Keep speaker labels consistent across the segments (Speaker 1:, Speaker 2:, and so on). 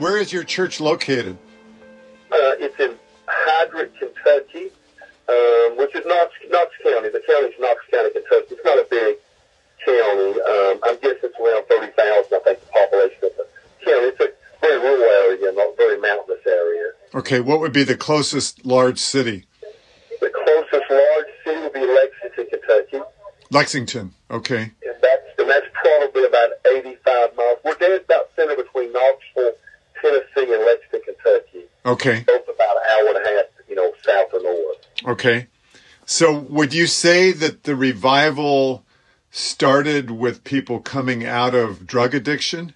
Speaker 1: Where is your church located?
Speaker 2: Uh, it's in Heidrick, Kentucky, um, which is Knox, Knox County. The county's Knox County, Kentucky. It's not a big county. Um, I guess it's around 30,000, I think, the population of the county. It's a very rural area, not very mountainous area.
Speaker 1: Okay, what would be the closest large city?
Speaker 2: The closest large city would be Lexington, Kentucky.
Speaker 1: Lexington. Okay.
Speaker 2: And that's, and that's probably about 85 miles. We're dead about center between Knoxville, Tennessee, and Lexington, Kentucky.
Speaker 1: Okay.
Speaker 2: About an hour and a half, you know, south or north.
Speaker 1: Okay. So would you say that the revival started with people coming out of drug addiction?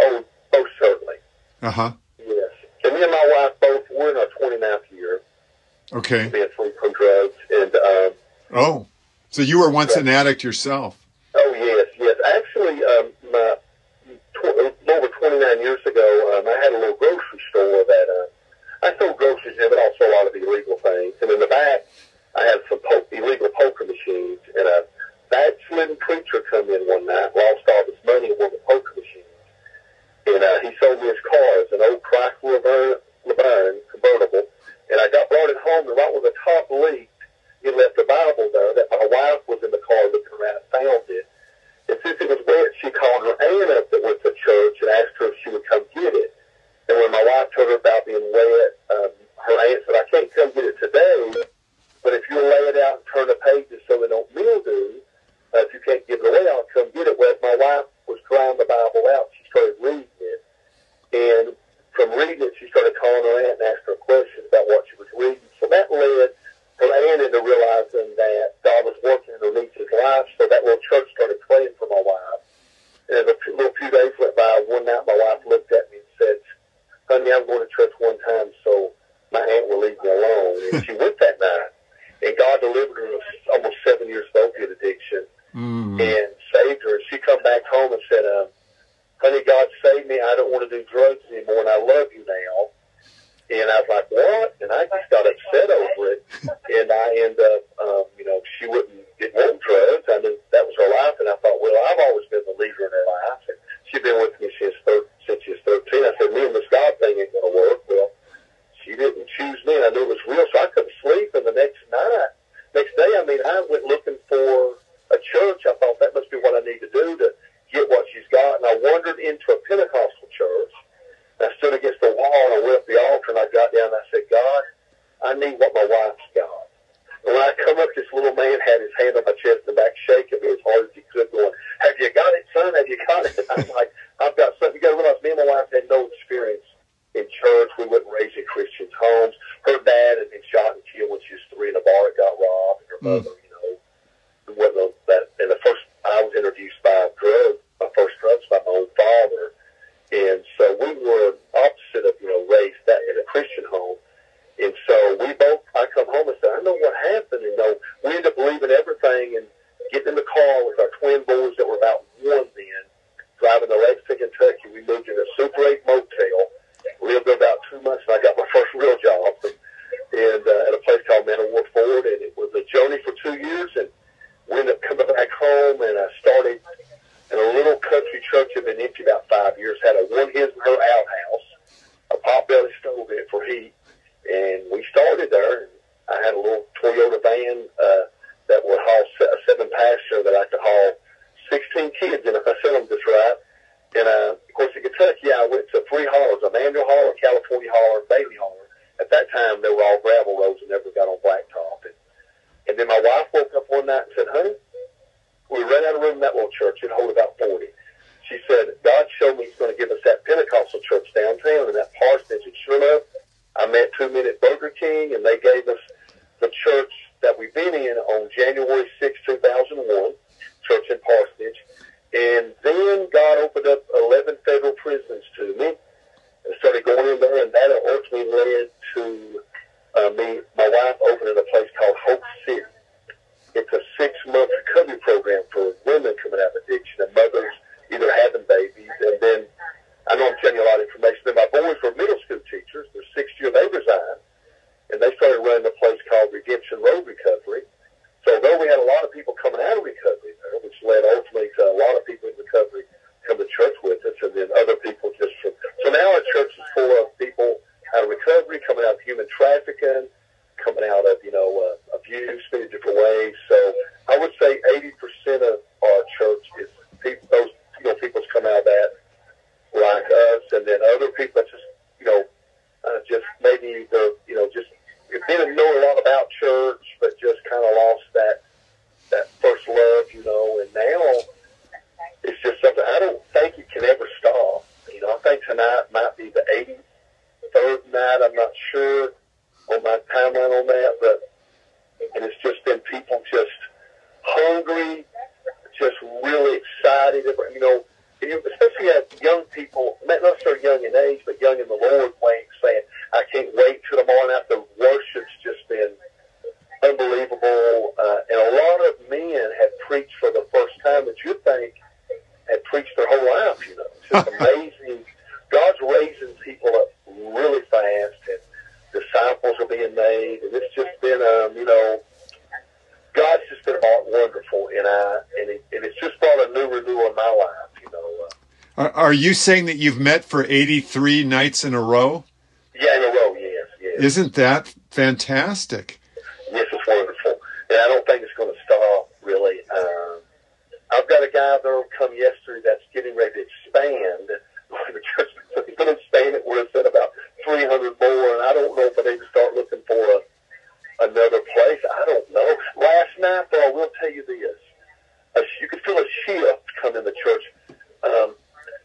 Speaker 2: Oh, oh, certainly.
Speaker 1: Uh huh.
Speaker 2: Yes. And me and my wife both, we're in our 29th year
Speaker 1: Okay.
Speaker 2: being free from drugs. And, um,
Speaker 1: Oh, so you were once an addict yourself.
Speaker 2: oh, yes, yes. Actually, um, my, tw- over 29 years ago, um, I had a little grocery store that, uh, groceries in, but also a lot of illegal things. And in the back, I had some po- illegal poker machines. And a backslidden preacher come in one night, lost all his money one the poker machines. And uh, he sold me his car. It's an old Chrysler LeBaron, LeBaron convertible. And I got brought it home, and right when the top leaked, he left the Bible there that my wife was in the car looking around and found it. And since it was wet, she called her aunt up that went to church and asked her if she would come get it. And when my wife told her about being wet, um, her aunt said, I can't come get it today, but if you'll lay it out and turn the pages so they don't mildew, uh, if you can't give it away, I'll come get it. Well, as my wife was drying the Bible out, she started reading it. And from reading it, she started calling her aunt and asking her questions about what she was reading. So that led her aunt into realizing that God was working in her niece's life. So that little church started praying for my wife. And as a few- little few days went by, one night my wife looked at me and said, honey, I'm going to church one time, so my aunt will leave me alone. And she went that night. And God delivered her of almost seven years of opiate addiction
Speaker 1: Mm.
Speaker 2: and saved her. And she come back home and said, um, honey, God saved me. I don't want to do drugs anymore, and I love you now. And I was like, what? And I just got upset over it. And I end up, um, you know, she wouldn't, didn't want drugs. I knew that was her life. And I thought, well, I've always been the leader in her life. And she'd been with me since, thir- since she was 13. I said, me and this God thing ain't going to work. Well, she didn't choose me. I knew it was real. So I couldn't sleep. And the next night, next day, I mean, I went looking for a church. I thought that must be what I need to do to get what she's got. And I wandered into a Pentecostal church. I stood against the wall and I went up the altar and I got down and I said, God, I need what my wife's got. And when I come up, this little man had his hand on my chest and back shaking me as hard as he could going, have you got it, son? Have you got it? And I'm like, I've got something. You got to realize me and my wife had no experience in church. We wasn't raised in Christians' homes. Her dad had been shot and killed when she was three and a bar got robbed. And her
Speaker 1: Mm.
Speaker 2: mother, you know, wasn't that. And the first, I was introduced by drugs, my first drugs by my own father. And so we were opposite of, you know, raised that in a Christian home. And so we both, I come home and say, I know what happened. And, you know, we end up believing everything and getting in the car with our twin boys that were about one then, driving to Lexington, Kentucky. We moved in a Super 8 motel, lived there about two months, and I got my first real job. And, and uh, at a place called Man of War Ford. And it was a journey for two years. And we ended up coming back home, and I started in a little country church that had been empty about five years, had a one his and her outhouse, a pot-belly stove in it for heat, and we started there. And I had a little Toyota van uh, that would haul se- a seven-passenger that I could haul 16 kids in if I sent them just right. And uh, of course, in Kentucky, I went to three haulers: a manual hauler, California hauler, and Bailey hauler. At that time, they were all gravel roads and never got on blacktop. And, and then my wife woke up one night and said, "Honey, we ran out of room in that little church. It hold about 40. She said, God showed me he's going to give us that Pentecostal church downtown and that parsonage. And sure enough, I met two men at Burger King, and they gave us the church that we've been in on January 6, 2001, church in Parsonage. And then God opened up 11 federal prisons to me and started going in there, and that ultimately led to uh, me, my wife opening a place called Hope City. It's a six-month recovery program for women coming out of addiction and mothers either having babies. And then I know I'm telling you a lot of information. Then my boys were middle school teachers. They're sixth year. They resigned, and they started running a place called Redemption Road Recovery. So though we had a lot of people coming out of recovery there, which led ultimately to a lot of people in recovery come to church with us, and then other people just from. So now our church is full of people out of recovery, coming out of human trafficking, coming out of you know uh, abuse, in different ways. So I would say 80% of wait till tomorrow night." The worship's just been unbelievable, uh, and a lot of men have preached for the first time that you think had preached their whole life. You know, it's just amazing. God's raising people up really fast, and disciples are being made, and it's just been, um, you know, God's just been wonderful, and I, and, it, and it's just brought a new renewal in my life. You know.
Speaker 1: Uh, are, are you saying that you've met for eighty-three nights in a row?
Speaker 2: Yeah, in a row. Yes, yes.
Speaker 1: Isn't that fantastic?
Speaker 2: Yes, it's wonderful, and I don't think it's going to stop. Really, um, I've got a guy that'll come yesterday that's getting ready to expand the church. So he's going to expand it where it's at about 300 more, and I don't know if I need to start looking for a, another place. I don't know. Last night, though, I will tell you this. A, you could feel a shift come in the church. Um,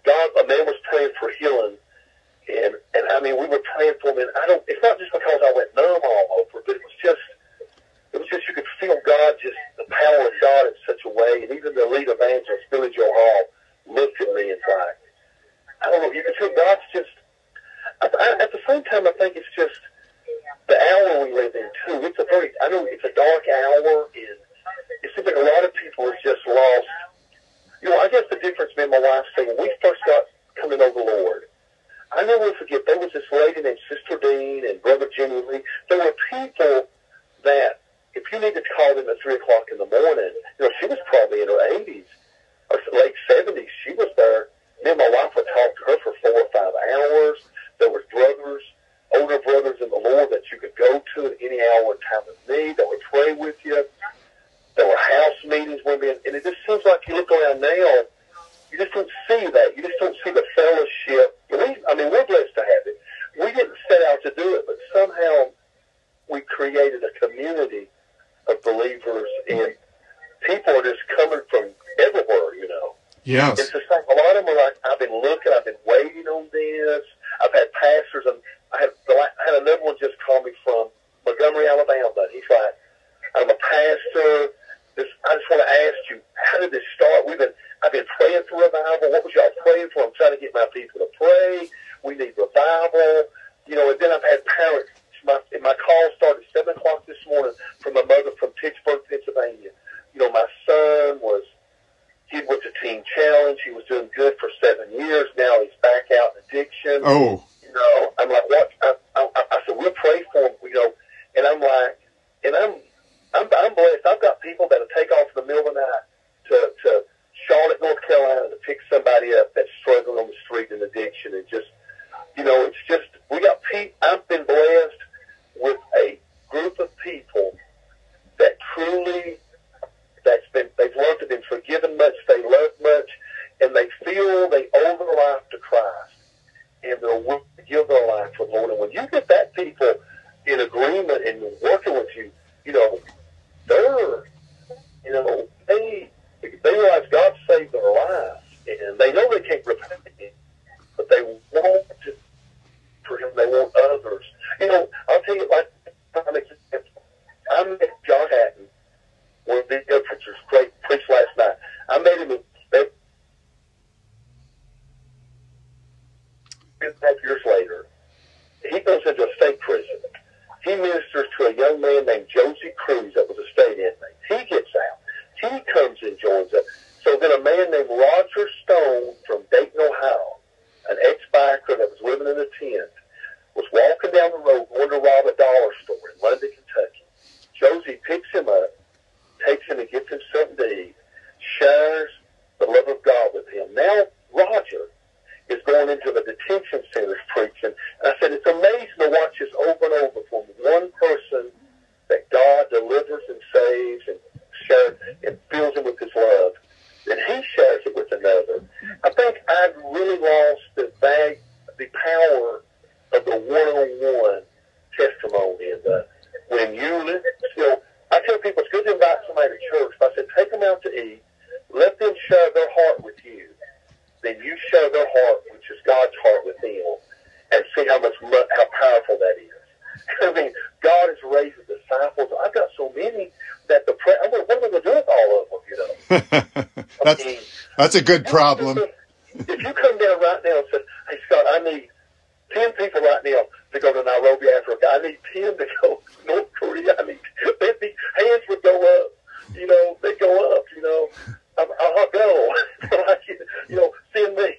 Speaker 2: God, a man was praying for healing, and and I mean, we were praying for him. And I don't. It's not just because I went numb all over, but it was just it was just you could feel God, just the power of God in such a way. And even the lead evangelist, Billy Joe Hall, looked at me and like, I don't know, you can feel God's just, I, I, at the same time, I think it's just the hour we live in, too. It's a very, I know it's a dark hour, and it seems like a lot of people have just lost. You know, I guess the difference, me and my wife say, when we first got coming over the Lord, I never forget, there was this lady named Sister Dean and Brother Jimmy Lee. There were people that if you needed to call them at three o'clock in the morning, you know, she was probably in her eighties or late seventies. She was there. Me and my wife would talk to her for four or five hours. There was brothers, older brothers in the Lord that you could go to at any hour and time of need that would pray with you. There were house meetings being, and it just seems like you look around now, you just don't see that. You just don't see the fellowship. We, I mean, we're blessed to have it. We didn't set out to do it, but somehow we created a community of believers, and people are just coming from everywhere, you know.
Speaker 1: Yes.
Speaker 2: It's the same. A lot of them are like, I've been looking, I've been waiting on this. I've had pastors, and I had, I had another one just call me from Montgomery, Alabama. He's like, I'm a pastor. This, I just want to ask you, how did this start? We've been, I've been praying for revival. What was y'all praying for? I'm trying to get my people to pray. We need revival. You know, and then I've had parents my my call started seven o'clock this morning from a mother from Pittsburgh, Pennsylvania. You know, my son was he went to Teen Challenge. He was doing good for seven years. Now he's back out in addiction.
Speaker 1: Oh,
Speaker 2: you know, I'm like, what? I, I, I said, we'll pray for him. You know, and I'm like, and I'm I'm I'm blessed. I've got people that'll take off in the middle of the night to to Charlotte, North Carolina, to pick somebody up that's struggling on the street in addiction, and just you know, it's just we got people. I've been blessed with a group of people that truly that's been they've learned to been forgiven much, they love much, and they feel they owe their life to Christ, and they're willing to give their life to the Lord. And when you get that people in agreement and working with you, you know, they're you know they they realize God saved their lives, and they know they can't repent, but they want to for Him. They want others. You know, I'll tell you, like, I'm example. I met John Hatton, one of the preachers, great preached last night. I met him in and a half years later. He goes into a state prison. He ministers to a young man named Josie Cruz that was a state inmate. He gets out. He comes and joins us. So then a man named Roger Stone from Dayton, Ohio, an ex-biker that was living in a tent, was walking down the road going to rob a dollar store in London, Kentucky. Josie picks him up, takes him and gets him something to eat, shares the love of God with him. Now Roger is going into the detention centers preaching. And I said, it's amazing to watch this over and over from one then you share their heart, which is God's heart with them, and see how much how powerful that is. I mean, God is raising disciples. I've got so many that the gonna, what am I going to do with all of them? You know,
Speaker 1: that's
Speaker 2: I mean,
Speaker 1: that's a good problem.
Speaker 2: If you come down right now and say, "Hey Scott, I need ten people right now to go to Nairobi, Africa. I need ten to go to North Korea. I need they'd be, hands would go up. You know, they go up. You know, I'm, I'll go. you know, send me.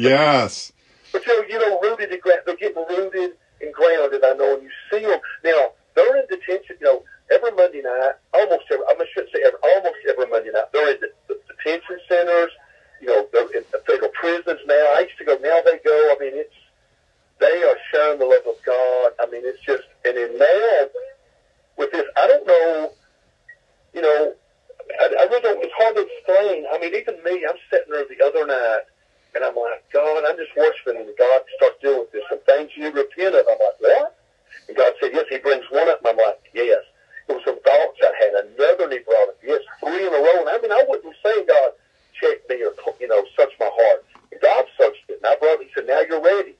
Speaker 1: yes.
Speaker 2: But you know, you know, rooted and gra- they're getting rooted and grounded. I know, and you see them now. They're in detention. You know, every Monday night, almost every. I shouldn't say every. Almost every Monday night, they're in the, the detention centers. You know, they're in the federal prisons now. I used to go. Now they go. I mean, it's they are showing the love of God. I mean, it's just, and then now with this, I don't know, you know, I, I really don't, it's hard to explain. I mean, even me, I'm sitting there the other night and I'm like, God, I'm just and dealing with this. Some things you repent of. I'm like, what? And God said, yes, he brings one up. And I'm like, yes. It was some thoughts I had. Another, and he brought it. Yes, three in a row. And I mean, I wouldn't say, God, check me or, you know, search my heart. God searched it. And I brought it. He said, now you're ready.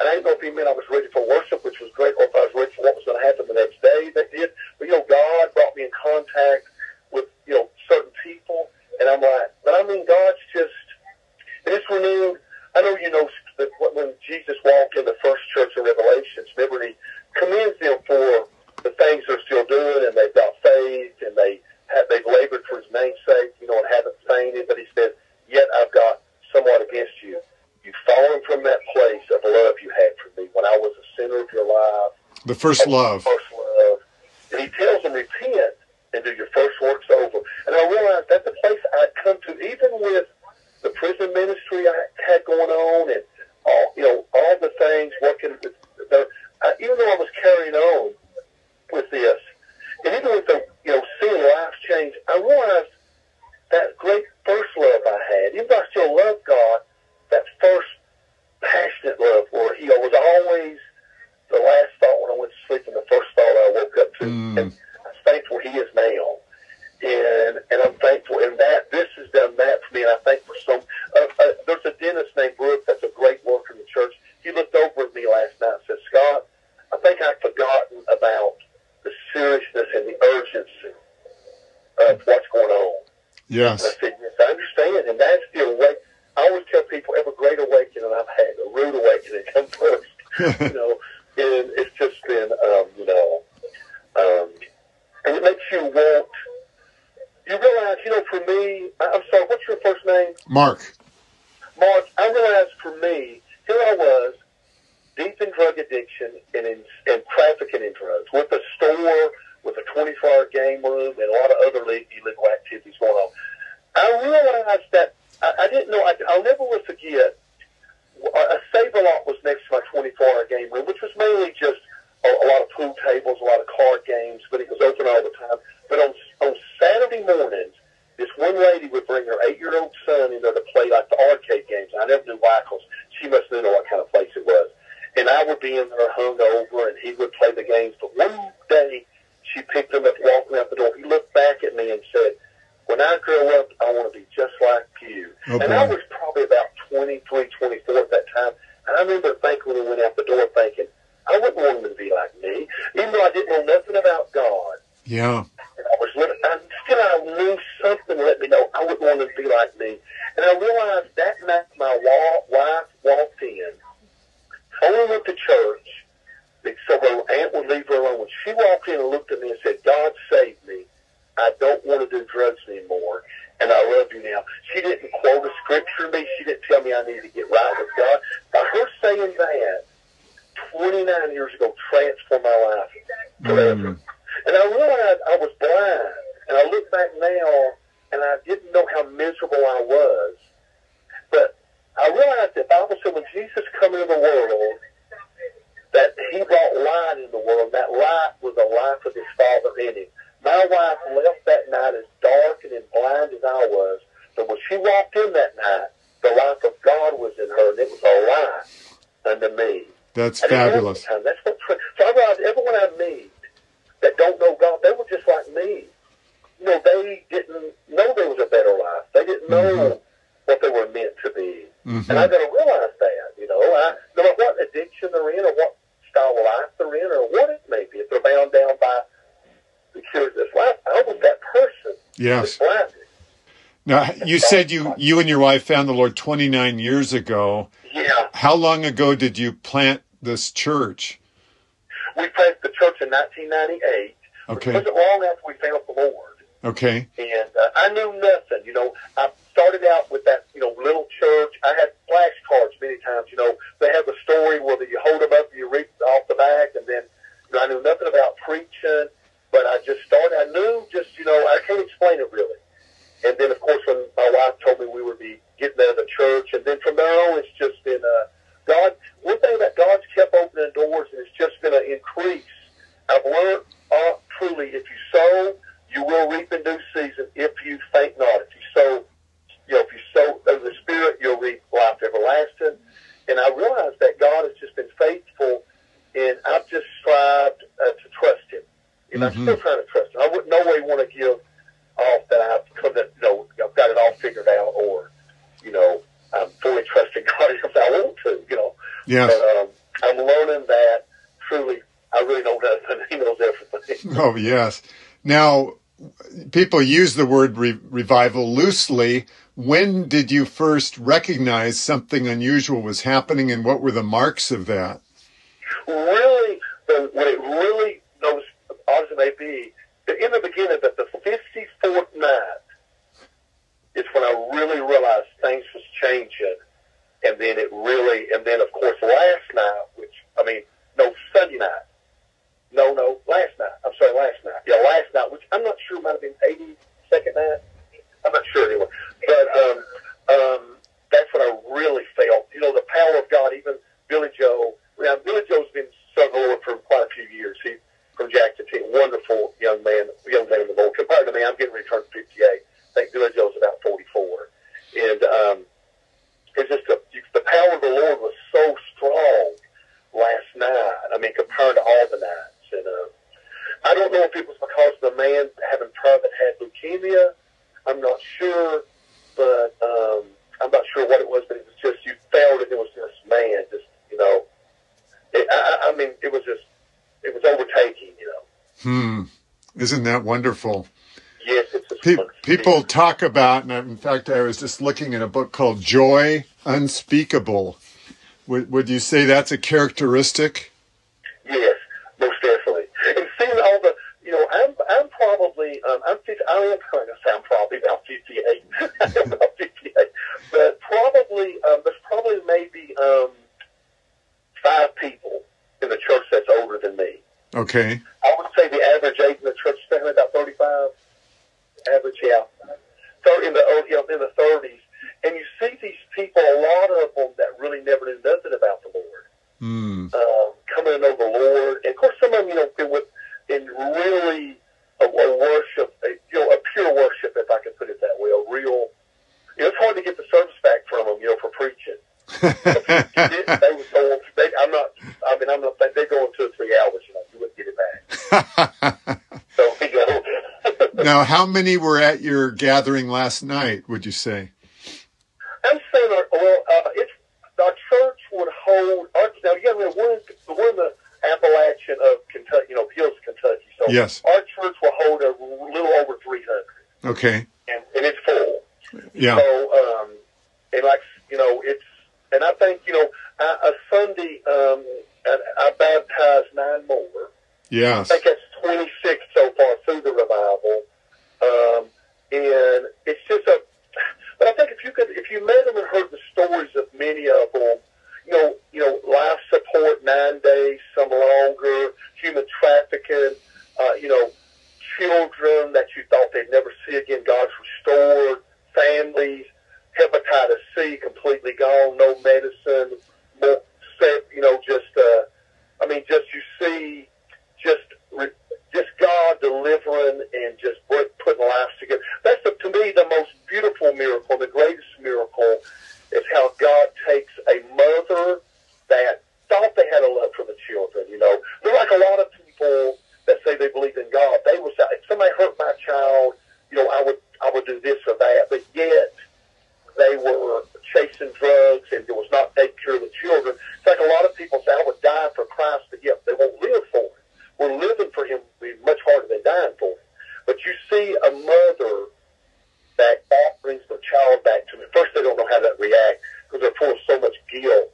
Speaker 2: And I didn't know if he meant I was ready for worship, which was great, or if I was ready for what was going to happen the next day. That did. But, you know, God brought me in contact with, you know, certain people. And I'm like, but I mean, God's just, and it's renewed. I know you know that when Jesus walked in the first church of Revelations, remember he commends them for the things they're still doing, and they've got faith, and they have, they've labored for his name's sake, you know, and haven't fainted. But he said, yet I've got somewhat against you You've fallen from that place of love you had for me when I was a sinner of your life.
Speaker 1: The first love.
Speaker 2: First love. And he tells them, repent and do your first works over. And I realized that's the place I'd come to, even with the prison ministry I had going on and all, you know, all the things working. The, I, even though I was carrying on with this, and even with the, you know, seeing life change, I realized that great first love I had, even though I still love God, that first passionate love where he was always the last thought when I went to sleep and the first thought I woke up to. Mm. And I'm thankful he is now. And and I'm thankful and that this has done that for me and I think for some uh, uh, there's a dentist named Brooke that's a great worker in the church. He looked over at me last night and said, Scott, I think I've forgotten about the seriousness and the urgency of what's going on.
Speaker 1: Yes.
Speaker 2: And I said, Yes, I understand and that's the way I always tell people every great awakening I've had, a rude awakening come first. you know, and it's just been, um, you know, um, and it makes you want. You realize, you know, for me, I'm sorry, what's your first name?
Speaker 1: Mark.
Speaker 2: Mark, I realized for me, here I was, deep in drug addiction and in and trafficking in drugs, with a store, with a 24-hour game room, and a lot of other illegal activities going on. I realized that I, I didn't know. I, I'll never will forget. A Save a Lot was next to my 24-hour game room, which was mainly just a, a lot of pool tables, a lot of card games, but it was open all the time. But on on Saturday mornings, this one lady would bring her eight-year-old son in there to play like the arcade games. I never knew why, because she must know what kind of place it was. And I would be in there hung over, and he would play the games. But one day, she picked him up, walking out the door. He looked back at me and said, when I grow up, I want to be just like you.
Speaker 1: Okay.
Speaker 2: And I was probably about 23, 24 at that time. And I remember thinking when he went out the door, thinking, I wouldn't want him to be like me, even though I didn't know nothing about God.
Speaker 1: Yeah.
Speaker 2: And I was living, and still I something let me know I wouldn't want to be like me. And I realized that night my wife walked in, only went to church, so her aunt would leave her alone. When she walked in and looked at me and said, God saved me, I don't want to do drugs anymore, and I love you now. She didn't quote a scripture to me. She didn't tell me I needed to get right with God. By her saying that, 29 years ago, transformed my life forever. Mm. And I realized I was blind, and I look back now, and I didn't know how miserable I was. But I realized that Bible said when Jesus came into the world, that he brought light in the world. That light was the life of his Father in him. My wife left that night as dark and as blind as I was, but when she walked in that night, the life of God was in her, and it was a light unto me.
Speaker 1: That's
Speaker 2: and
Speaker 1: fabulous.
Speaker 2: That's what, so I I meet that don't know God, they were just like me. You know, they didn't know there was a better life. They didn't know what they were meant to
Speaker 1: Mhm.
Speaker 2: And I've got to realize that, you know, I, no matter what addiction they're in or what style of life they're in or what it may be, if they're bound down by the cures of this life, I was that person
Speaker 1: Yes. Now, you said you you and your wife found the Lord 29 years ago.
Speaker 2: Yeah.
Speaker 1: How long ago did you plant this church?
Speaker 2: We planted the church in 1998.
Speaker 1: Okay.
Speaker 2: It wasn't long after we found the Lord.
Speaker 1: Okay.
Speaker 2: And uh, I knew nothing. You know, I started out with that, you know, little church. I had flashcards many times. You know, they have the story where you hold them up and you read off the back, and then you know, I knew nothing about preaching, but I just started. I knew just, you know, I can't explain it really. And then, of course, when my wife told me we would be getting out of the church, and then from there on, it's just been uh, God. One thing about God's opening doors, and it's just going to increase. I've learned uh, truly, if you sow, you will reap in due season. If you faint not, if you sow, you know, if you sow of the Spirit, you'll reap life everlasting. And I realize that God has just been faithful, and I've just strived uh, to trust Him. And I'm
Speaker 1: Mhm.
Speaker 2: still trying to trust Him. I would no way want to give off that I've come to, you know, I've got it all figured out, or you know, I'm fully trusting God if I want to, you know.
Speaker 1: Yes.
Speaker 2: But um, I'm learning that truly, I really don't know nothing. He knows everything.
Speaker 1: Oh, yes. Now, people use the word re- revival loosely. When did you first recognize something unusual was happening, and what were the marks of that?
Speaker 2: really, the, when it really knows, it may be, in the beginning, that the 54th night is when I really realized things was changing. And then it really, and then of course last night, which, I mean, no, Sunday night. No, no, last night. I'm sorry, last night. Yeah, last night, which I'm not sure might have been 82nd night. I'm not sure anyway. But, um, um, that's what I really felt. You know, the power of God, even Billy Joe. Now, Billy Joe's been the Lord for quite a few years. He, from Jackson, wonderful young man, young man in the Lord. Compared to me, I'm getting turn 58. I think Billy Joe's about 44. And, um, it's just the, the power of the Lord was so strong last night. I mean, compared to all the nights. And, uh, I don't know if it was because the man having that had leukemia. I'm not sure, but um, I'm not sure what it was. But it was just you felt it. It was just man, just you know. It, I, I mean, it was just it was overtaking. You know.
Speaker 1: Hmm. Isn't that wonderful?
Speaker 2: Yes, it's
Speaker 1: Pe- people talk about, and in fact, I was just looking at a book called Joy Unspeakable. Would, would you say that's a characteristic?
Speaker 2: Yes, most definitely. And seeing all the, you know, I'm I'm probably um, I'm 50, I am trying to sound probably about 58. I'm about 58, but probably um, there's probably maybe um, five people in the church that's older than me.
Speaker 1: Okay.
Speaker 2: I would say the average age in the church is about 35. Average, yeah. So in the early, you know, in the 30s, and you see these people, a lot of them that really never knew nothing about the Lord
Speaker 1: Hmm.
Speaker 2: um, coming to know the Lord. And of course, some of them, you know, been with in really a, a worship, a, you know, a pure worship, if I can put it that way, a real. You know, it's hard to get the service back from them, you know, for preaching. they, they would go. They, I'm not. I mean, I'm not. They go in two or three hours. You know, you wouldn't get it back. So you know.
Speaker 1: now, how many were at your gathering last night, would you say?
Speaker 2: I'm saying, our, well, uh, it's our church would hold. Our, now, you got to remember, we're in, we're in the Appalachian of Kentucky, you know, Hills, Kentucky. So
Speaker 1: Yes.
Speaker 2: our church will hold a little over 300,
Speaker 1: Okay.
Speaker 2: and, and it's full.
Speaker 1: Yeah.
Speaker 2: So, um, and like you know, it's and I think you know, I, a Sunday, um, and I baptized nine more.
Speaker 1: Yes.
Speaker 2: I think that's 26 so far through the revival. Um, and it's just a, but I think if you could, if you met them and heard the stories of many of them, you know, you know, life support, nine days, some longer, human trafficking, uh, you know, children that you thought they'd never see again, God's restored, families, hepatitis C completely gone, no medicine, more, you know, just, uh, I mean, just you see, just re- just God delivering and just put- putting lives together. That's the, to me the most beautiful miracle. The greatest miracle is how God takes a mother that thought they had a love for the children. You know, they're like a lot of people that say they believe in God. They will say, if somebody hurt my child, you know, I would I would do this or that, but yet they were because they're full of so much guilt.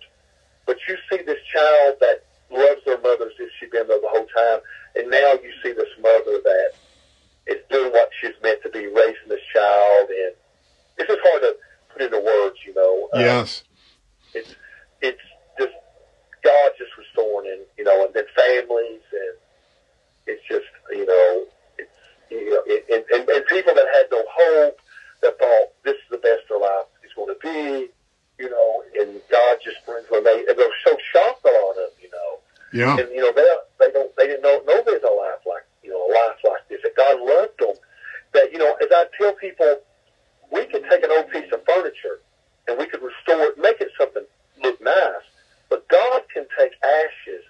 Speaker 2: But you see this child that loves their mother as if she's been there the whole time, and now you see this mother that is doing what she's meant to be, raising this child, and it's just hard to put into words, you know.
Speaker 1: Uh, yes.
Speaker 2: It's it's just God just restoring, and you know, and then families, and it's just you know, it's you know, it, and, and, and people that had no hope, that thought this is the best their life is going to be, you know, and God just brings them. They and they're so shocked a lot of, you know.
Speaker 1: Yeah.
Speaker 2: And you know they they don't they didn't know know there's a life like you know a life like this that God loved them. That you know as I tell people, we could take an old piece of furniture and we could restore it, make it something look nice. But God can take ashes,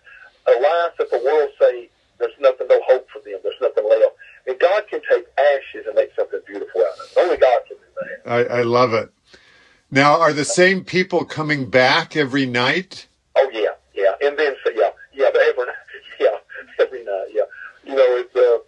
Speaker 2: a life that the world say there's nothing, no hope for them, there's nothing left. And God can take ashes and make something beautiful out of it. Only God can do that.
Speaker 1: I, I love it. Now, are the same people coming back every night?
Speaker 2: Oh yeah, yeah, and then so yeah, yeah, every night, yeah, every night, yeah. You know, it's uh,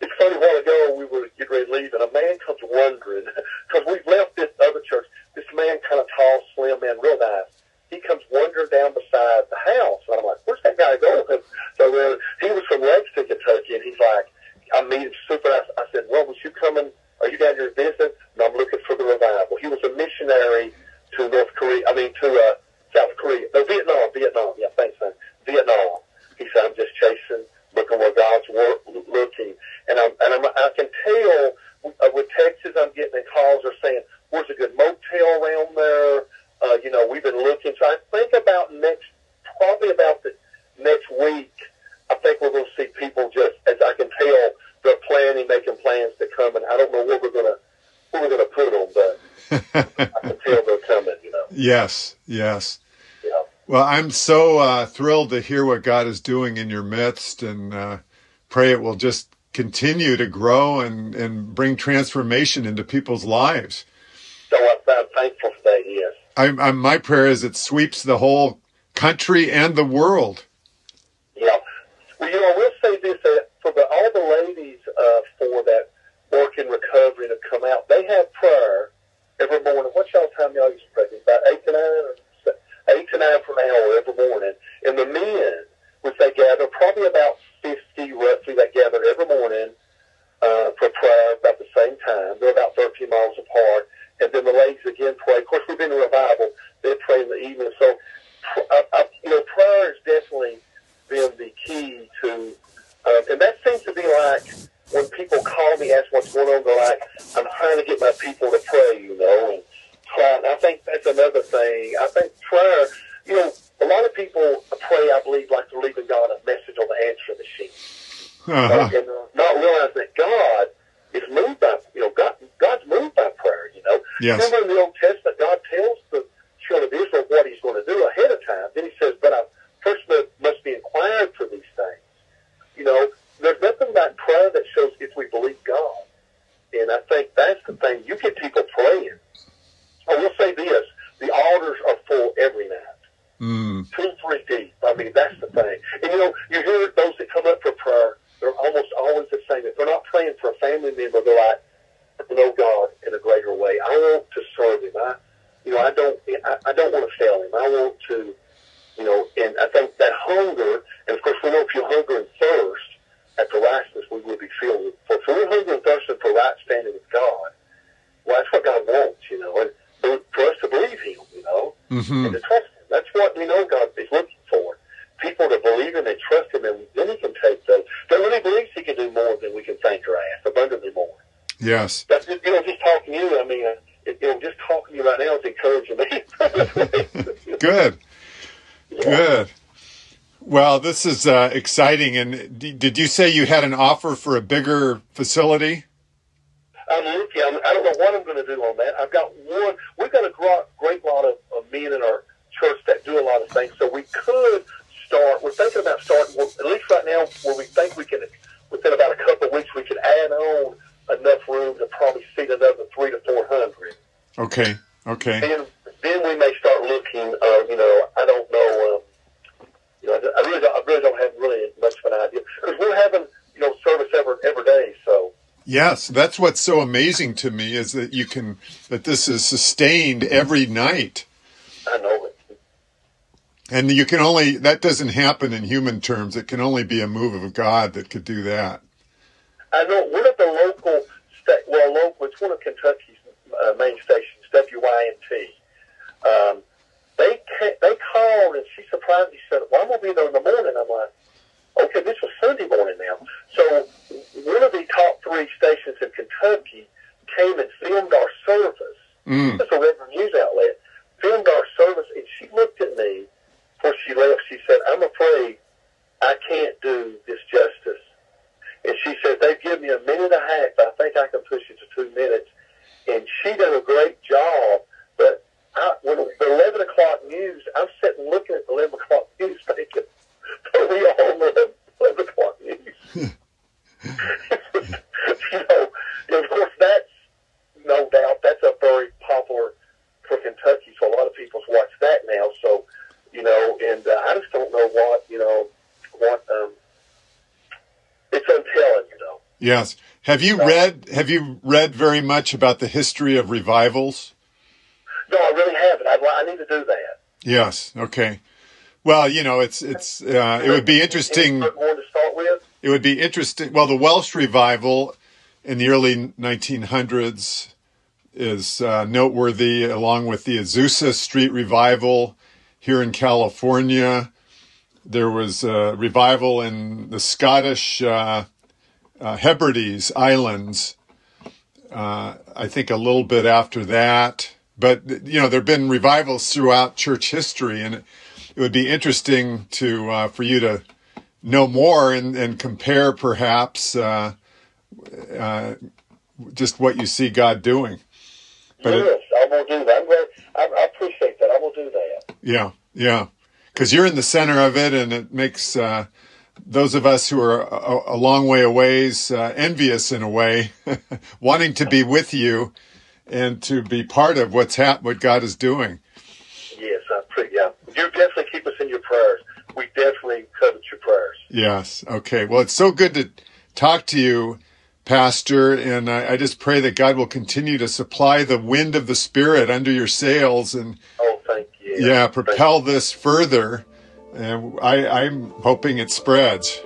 Speaker 2: it's funny. A while ago, we were getting ready to leave, and a man comes wandering because we've left this other church. This man, kind of tall, slim man, real nice. He comes wandering down beside the house, and I'm like, "Where's that guy going?" So then he was from Lexington, Kentucky, and he's like, "I meet him super nice." I said, "Well, was you coming?" Are you down here to visit? And I'm looking for the revival. He was a missionary to North Korea. I mean, to uh, South Korea. No, Vietnam. Vietnam. Yeah, thanks, man. Vietnam. He said, I'm just chasing, looking where God's work, looking. And, I'm, and I'm, I can tell uh, with texts I'm getting and calls are saying, where's a good motel around there? Uh, you know, we've been looking. So I think about next, probably about the next week, I think we're going to see people just, as I can tell, they're planning, making plans to come, and I don't know where we're gonna where we're gonna put them, but I can tell they're coming. You know.
Speaker 1: Yes. Yes.
Speaker 2: Yeah.
Speaker 1: Well, I'm so uh, thrilled to hear what God is doing in your midst, and uh, pray it will just continue to grow and and bring transformation into people's lives.
Speaker 2: So I'm thankful for that. Yes.
Speaker 1: I'm, I'm, my prayer is it sweeps the whole country and the world.
Speaker 2: Yeah. Well, you know, I will say this. Uh, for the, all the ladies uh, for that work in recovery to come out, they have prayer every morning. What y'all time y'all used to pray? About eight to nine, or eight to nine for an hour every morning. And the men, which they gather, probably about fifty roughly, that gather every morning uh, for prayer about the same time. They're about thirteen miles apart. And then the ladies again pray. Of course, we've been in revival. They pray in the evening. So, uh, uh, you know, prayer has definitely been the key to um, and that seems to be like when people call me, ask what's going on, they're like, I'm trying to get my people to pray, you know, and try. And I think that's another thing. I think prayer, you know, a lot of people pray, I believe, like they're leaving God a message on the answer machine.
Speaker 1: Uh-huh.
Speaker 2: And uh, not realizing that God is moved by, you know, God, God's moved by prayer, you know.
Speaker 1: Yes
Speaker 2: Old Testament, God tells the children of Israel what he's going to do ahead of time. Then he says, but I first must be inquired for these things. You know, there's nothing about prayer that shows if we believe God. And I think that's the thing. You get people praying. I will say this. The altars are full every night.
Speaker 1: Mm.
Speaker 2: Two, three deep. I mean, that's the thing. And you know, you hear those that come up for prayer, they're almost always the same. If they're not praying for a family member, they're like, I know God in a greater way. I want to serve Him. I, you know, I don't, I, I don't want to fail Him. I want to, you know, and I think that hunger, and of course we know if you hunger and thirst after righteousness, we will be filled. For if we're hungry and thirsting for right standing with God, well, that's what God wants, you know, and for us to believe Him, you know,
Speaker 1: mm-hmm.
Speaker 2: and to trust Him. That's what we know God is looking for. People to believe Him and trust Him, and then He can take those. That really believes He can do more than we can think or ask, abundantly more.
Speaker 1: Yes.
Speaker 2: That's you know, just talking to you. I mean, uh, it, you know, just talking to you right now is encouraging me.
Speaker 1: Good. Good. Well, this is uh, exciting. And d- did you say you had an offer for a bigger facility?
Speaker 2: I'm looking. I'm, I don't know what I'm going to do on that. I've got one. We've got a gro- great lot of, of men in our church that do a lot of things. So we could start. We're thinking about starting. Well, at least right now, where we think we can, within about a couple of weeks, we could add on enough room to probably seat another three to four hundred.
Speaker 1: Okay. Okay.
Speaker 2: Then, then we may start looking. Uh, you know, I don't know. Um, you know, I really, don't, I really don't have really much of an idea because we're having you know service every every day. So
Speaker 1: Yes, that's what's so amazing to me is that you can that this is sustained every night. I know it. And you can only, that doesn't happen in human terms. It can only be a move of God that could do that.
Speaker 2: I know one of the local, sta- well, local, it's one of Kentucky's uh, main stations, WYMT. Um, they ca- they called and she surprised me. She said, "Well, I'm gonna be there in the morning." I'm like, "Okay, this was Sunday morning now." So one of the top three stations in Kentucky came and filmed our service.
Speaker 1: Mm.
Speaker 2: It's a regular news outlet. Filmed our service, and she looked at me before she left. She said, "I'm afraid I can't do this justice." And she said, "They give me a minute and a half. I think I can push it to two minutes." And she did a great job. But I, when the 11 o'clock news, I'm sitting looking at the 11 o'clock news thinking, are we all the 11 o'clock news? Hmm. you know, and of course, that's no doubt, that's a very popular for Kentucky. So a lot of people's watch that now. So, you know, and uh, I just don't know what, you know, what, um, it's untelling, you know.
Speaker 1: Yes. Have you read, have you read very much about the history of revivals?
Speaker 2: No, I really haven't. I'd, I need to do that.
Speaker 1: Yes. Okay. Well, you know, it's, it's, uh, it would be interesting.
Speaker 2: More to start with?
Speaker 1: It would be interesting. Well, the Welsh revival in the early 1900s is uh, noteworthy, along with the Azusa Street revival here in California. There was a revival in the Scottish uh, uh, Hebrides Islands. Uh, I think a little bit after that, but you know there have been revivals throughout church history, and it, it would be interesting to uh, for you to know more and, and compare perhaps uh, uh, just what you see God doing. But it-
Speaker 2: yes, I will do that. I'm glad, I, I appreciate that. I will do that.
Speaker 1: Yeah, yeah, because you're in the center of it, and it makes uh, those of us who are a, a long way away uh, envious in a way, wanting to be with you and to be part of what's hap- what God is doing.
Speaker 2: Yes, I pre- yeah. You definitely keep us in your prayers. We definitely covet your prayers.
Speaker 1: Yes. Okay. Well, it's so good to talk to you, Pastor, and I, I just pray that God will continue to supply the wind of the Spirit under your sails and
Speaker 2: Oh, thank you.
Speaker 1: yeah,
Speaker 2: Thank
Speaker 1: propel this further. And I, I'm hoping it spreads.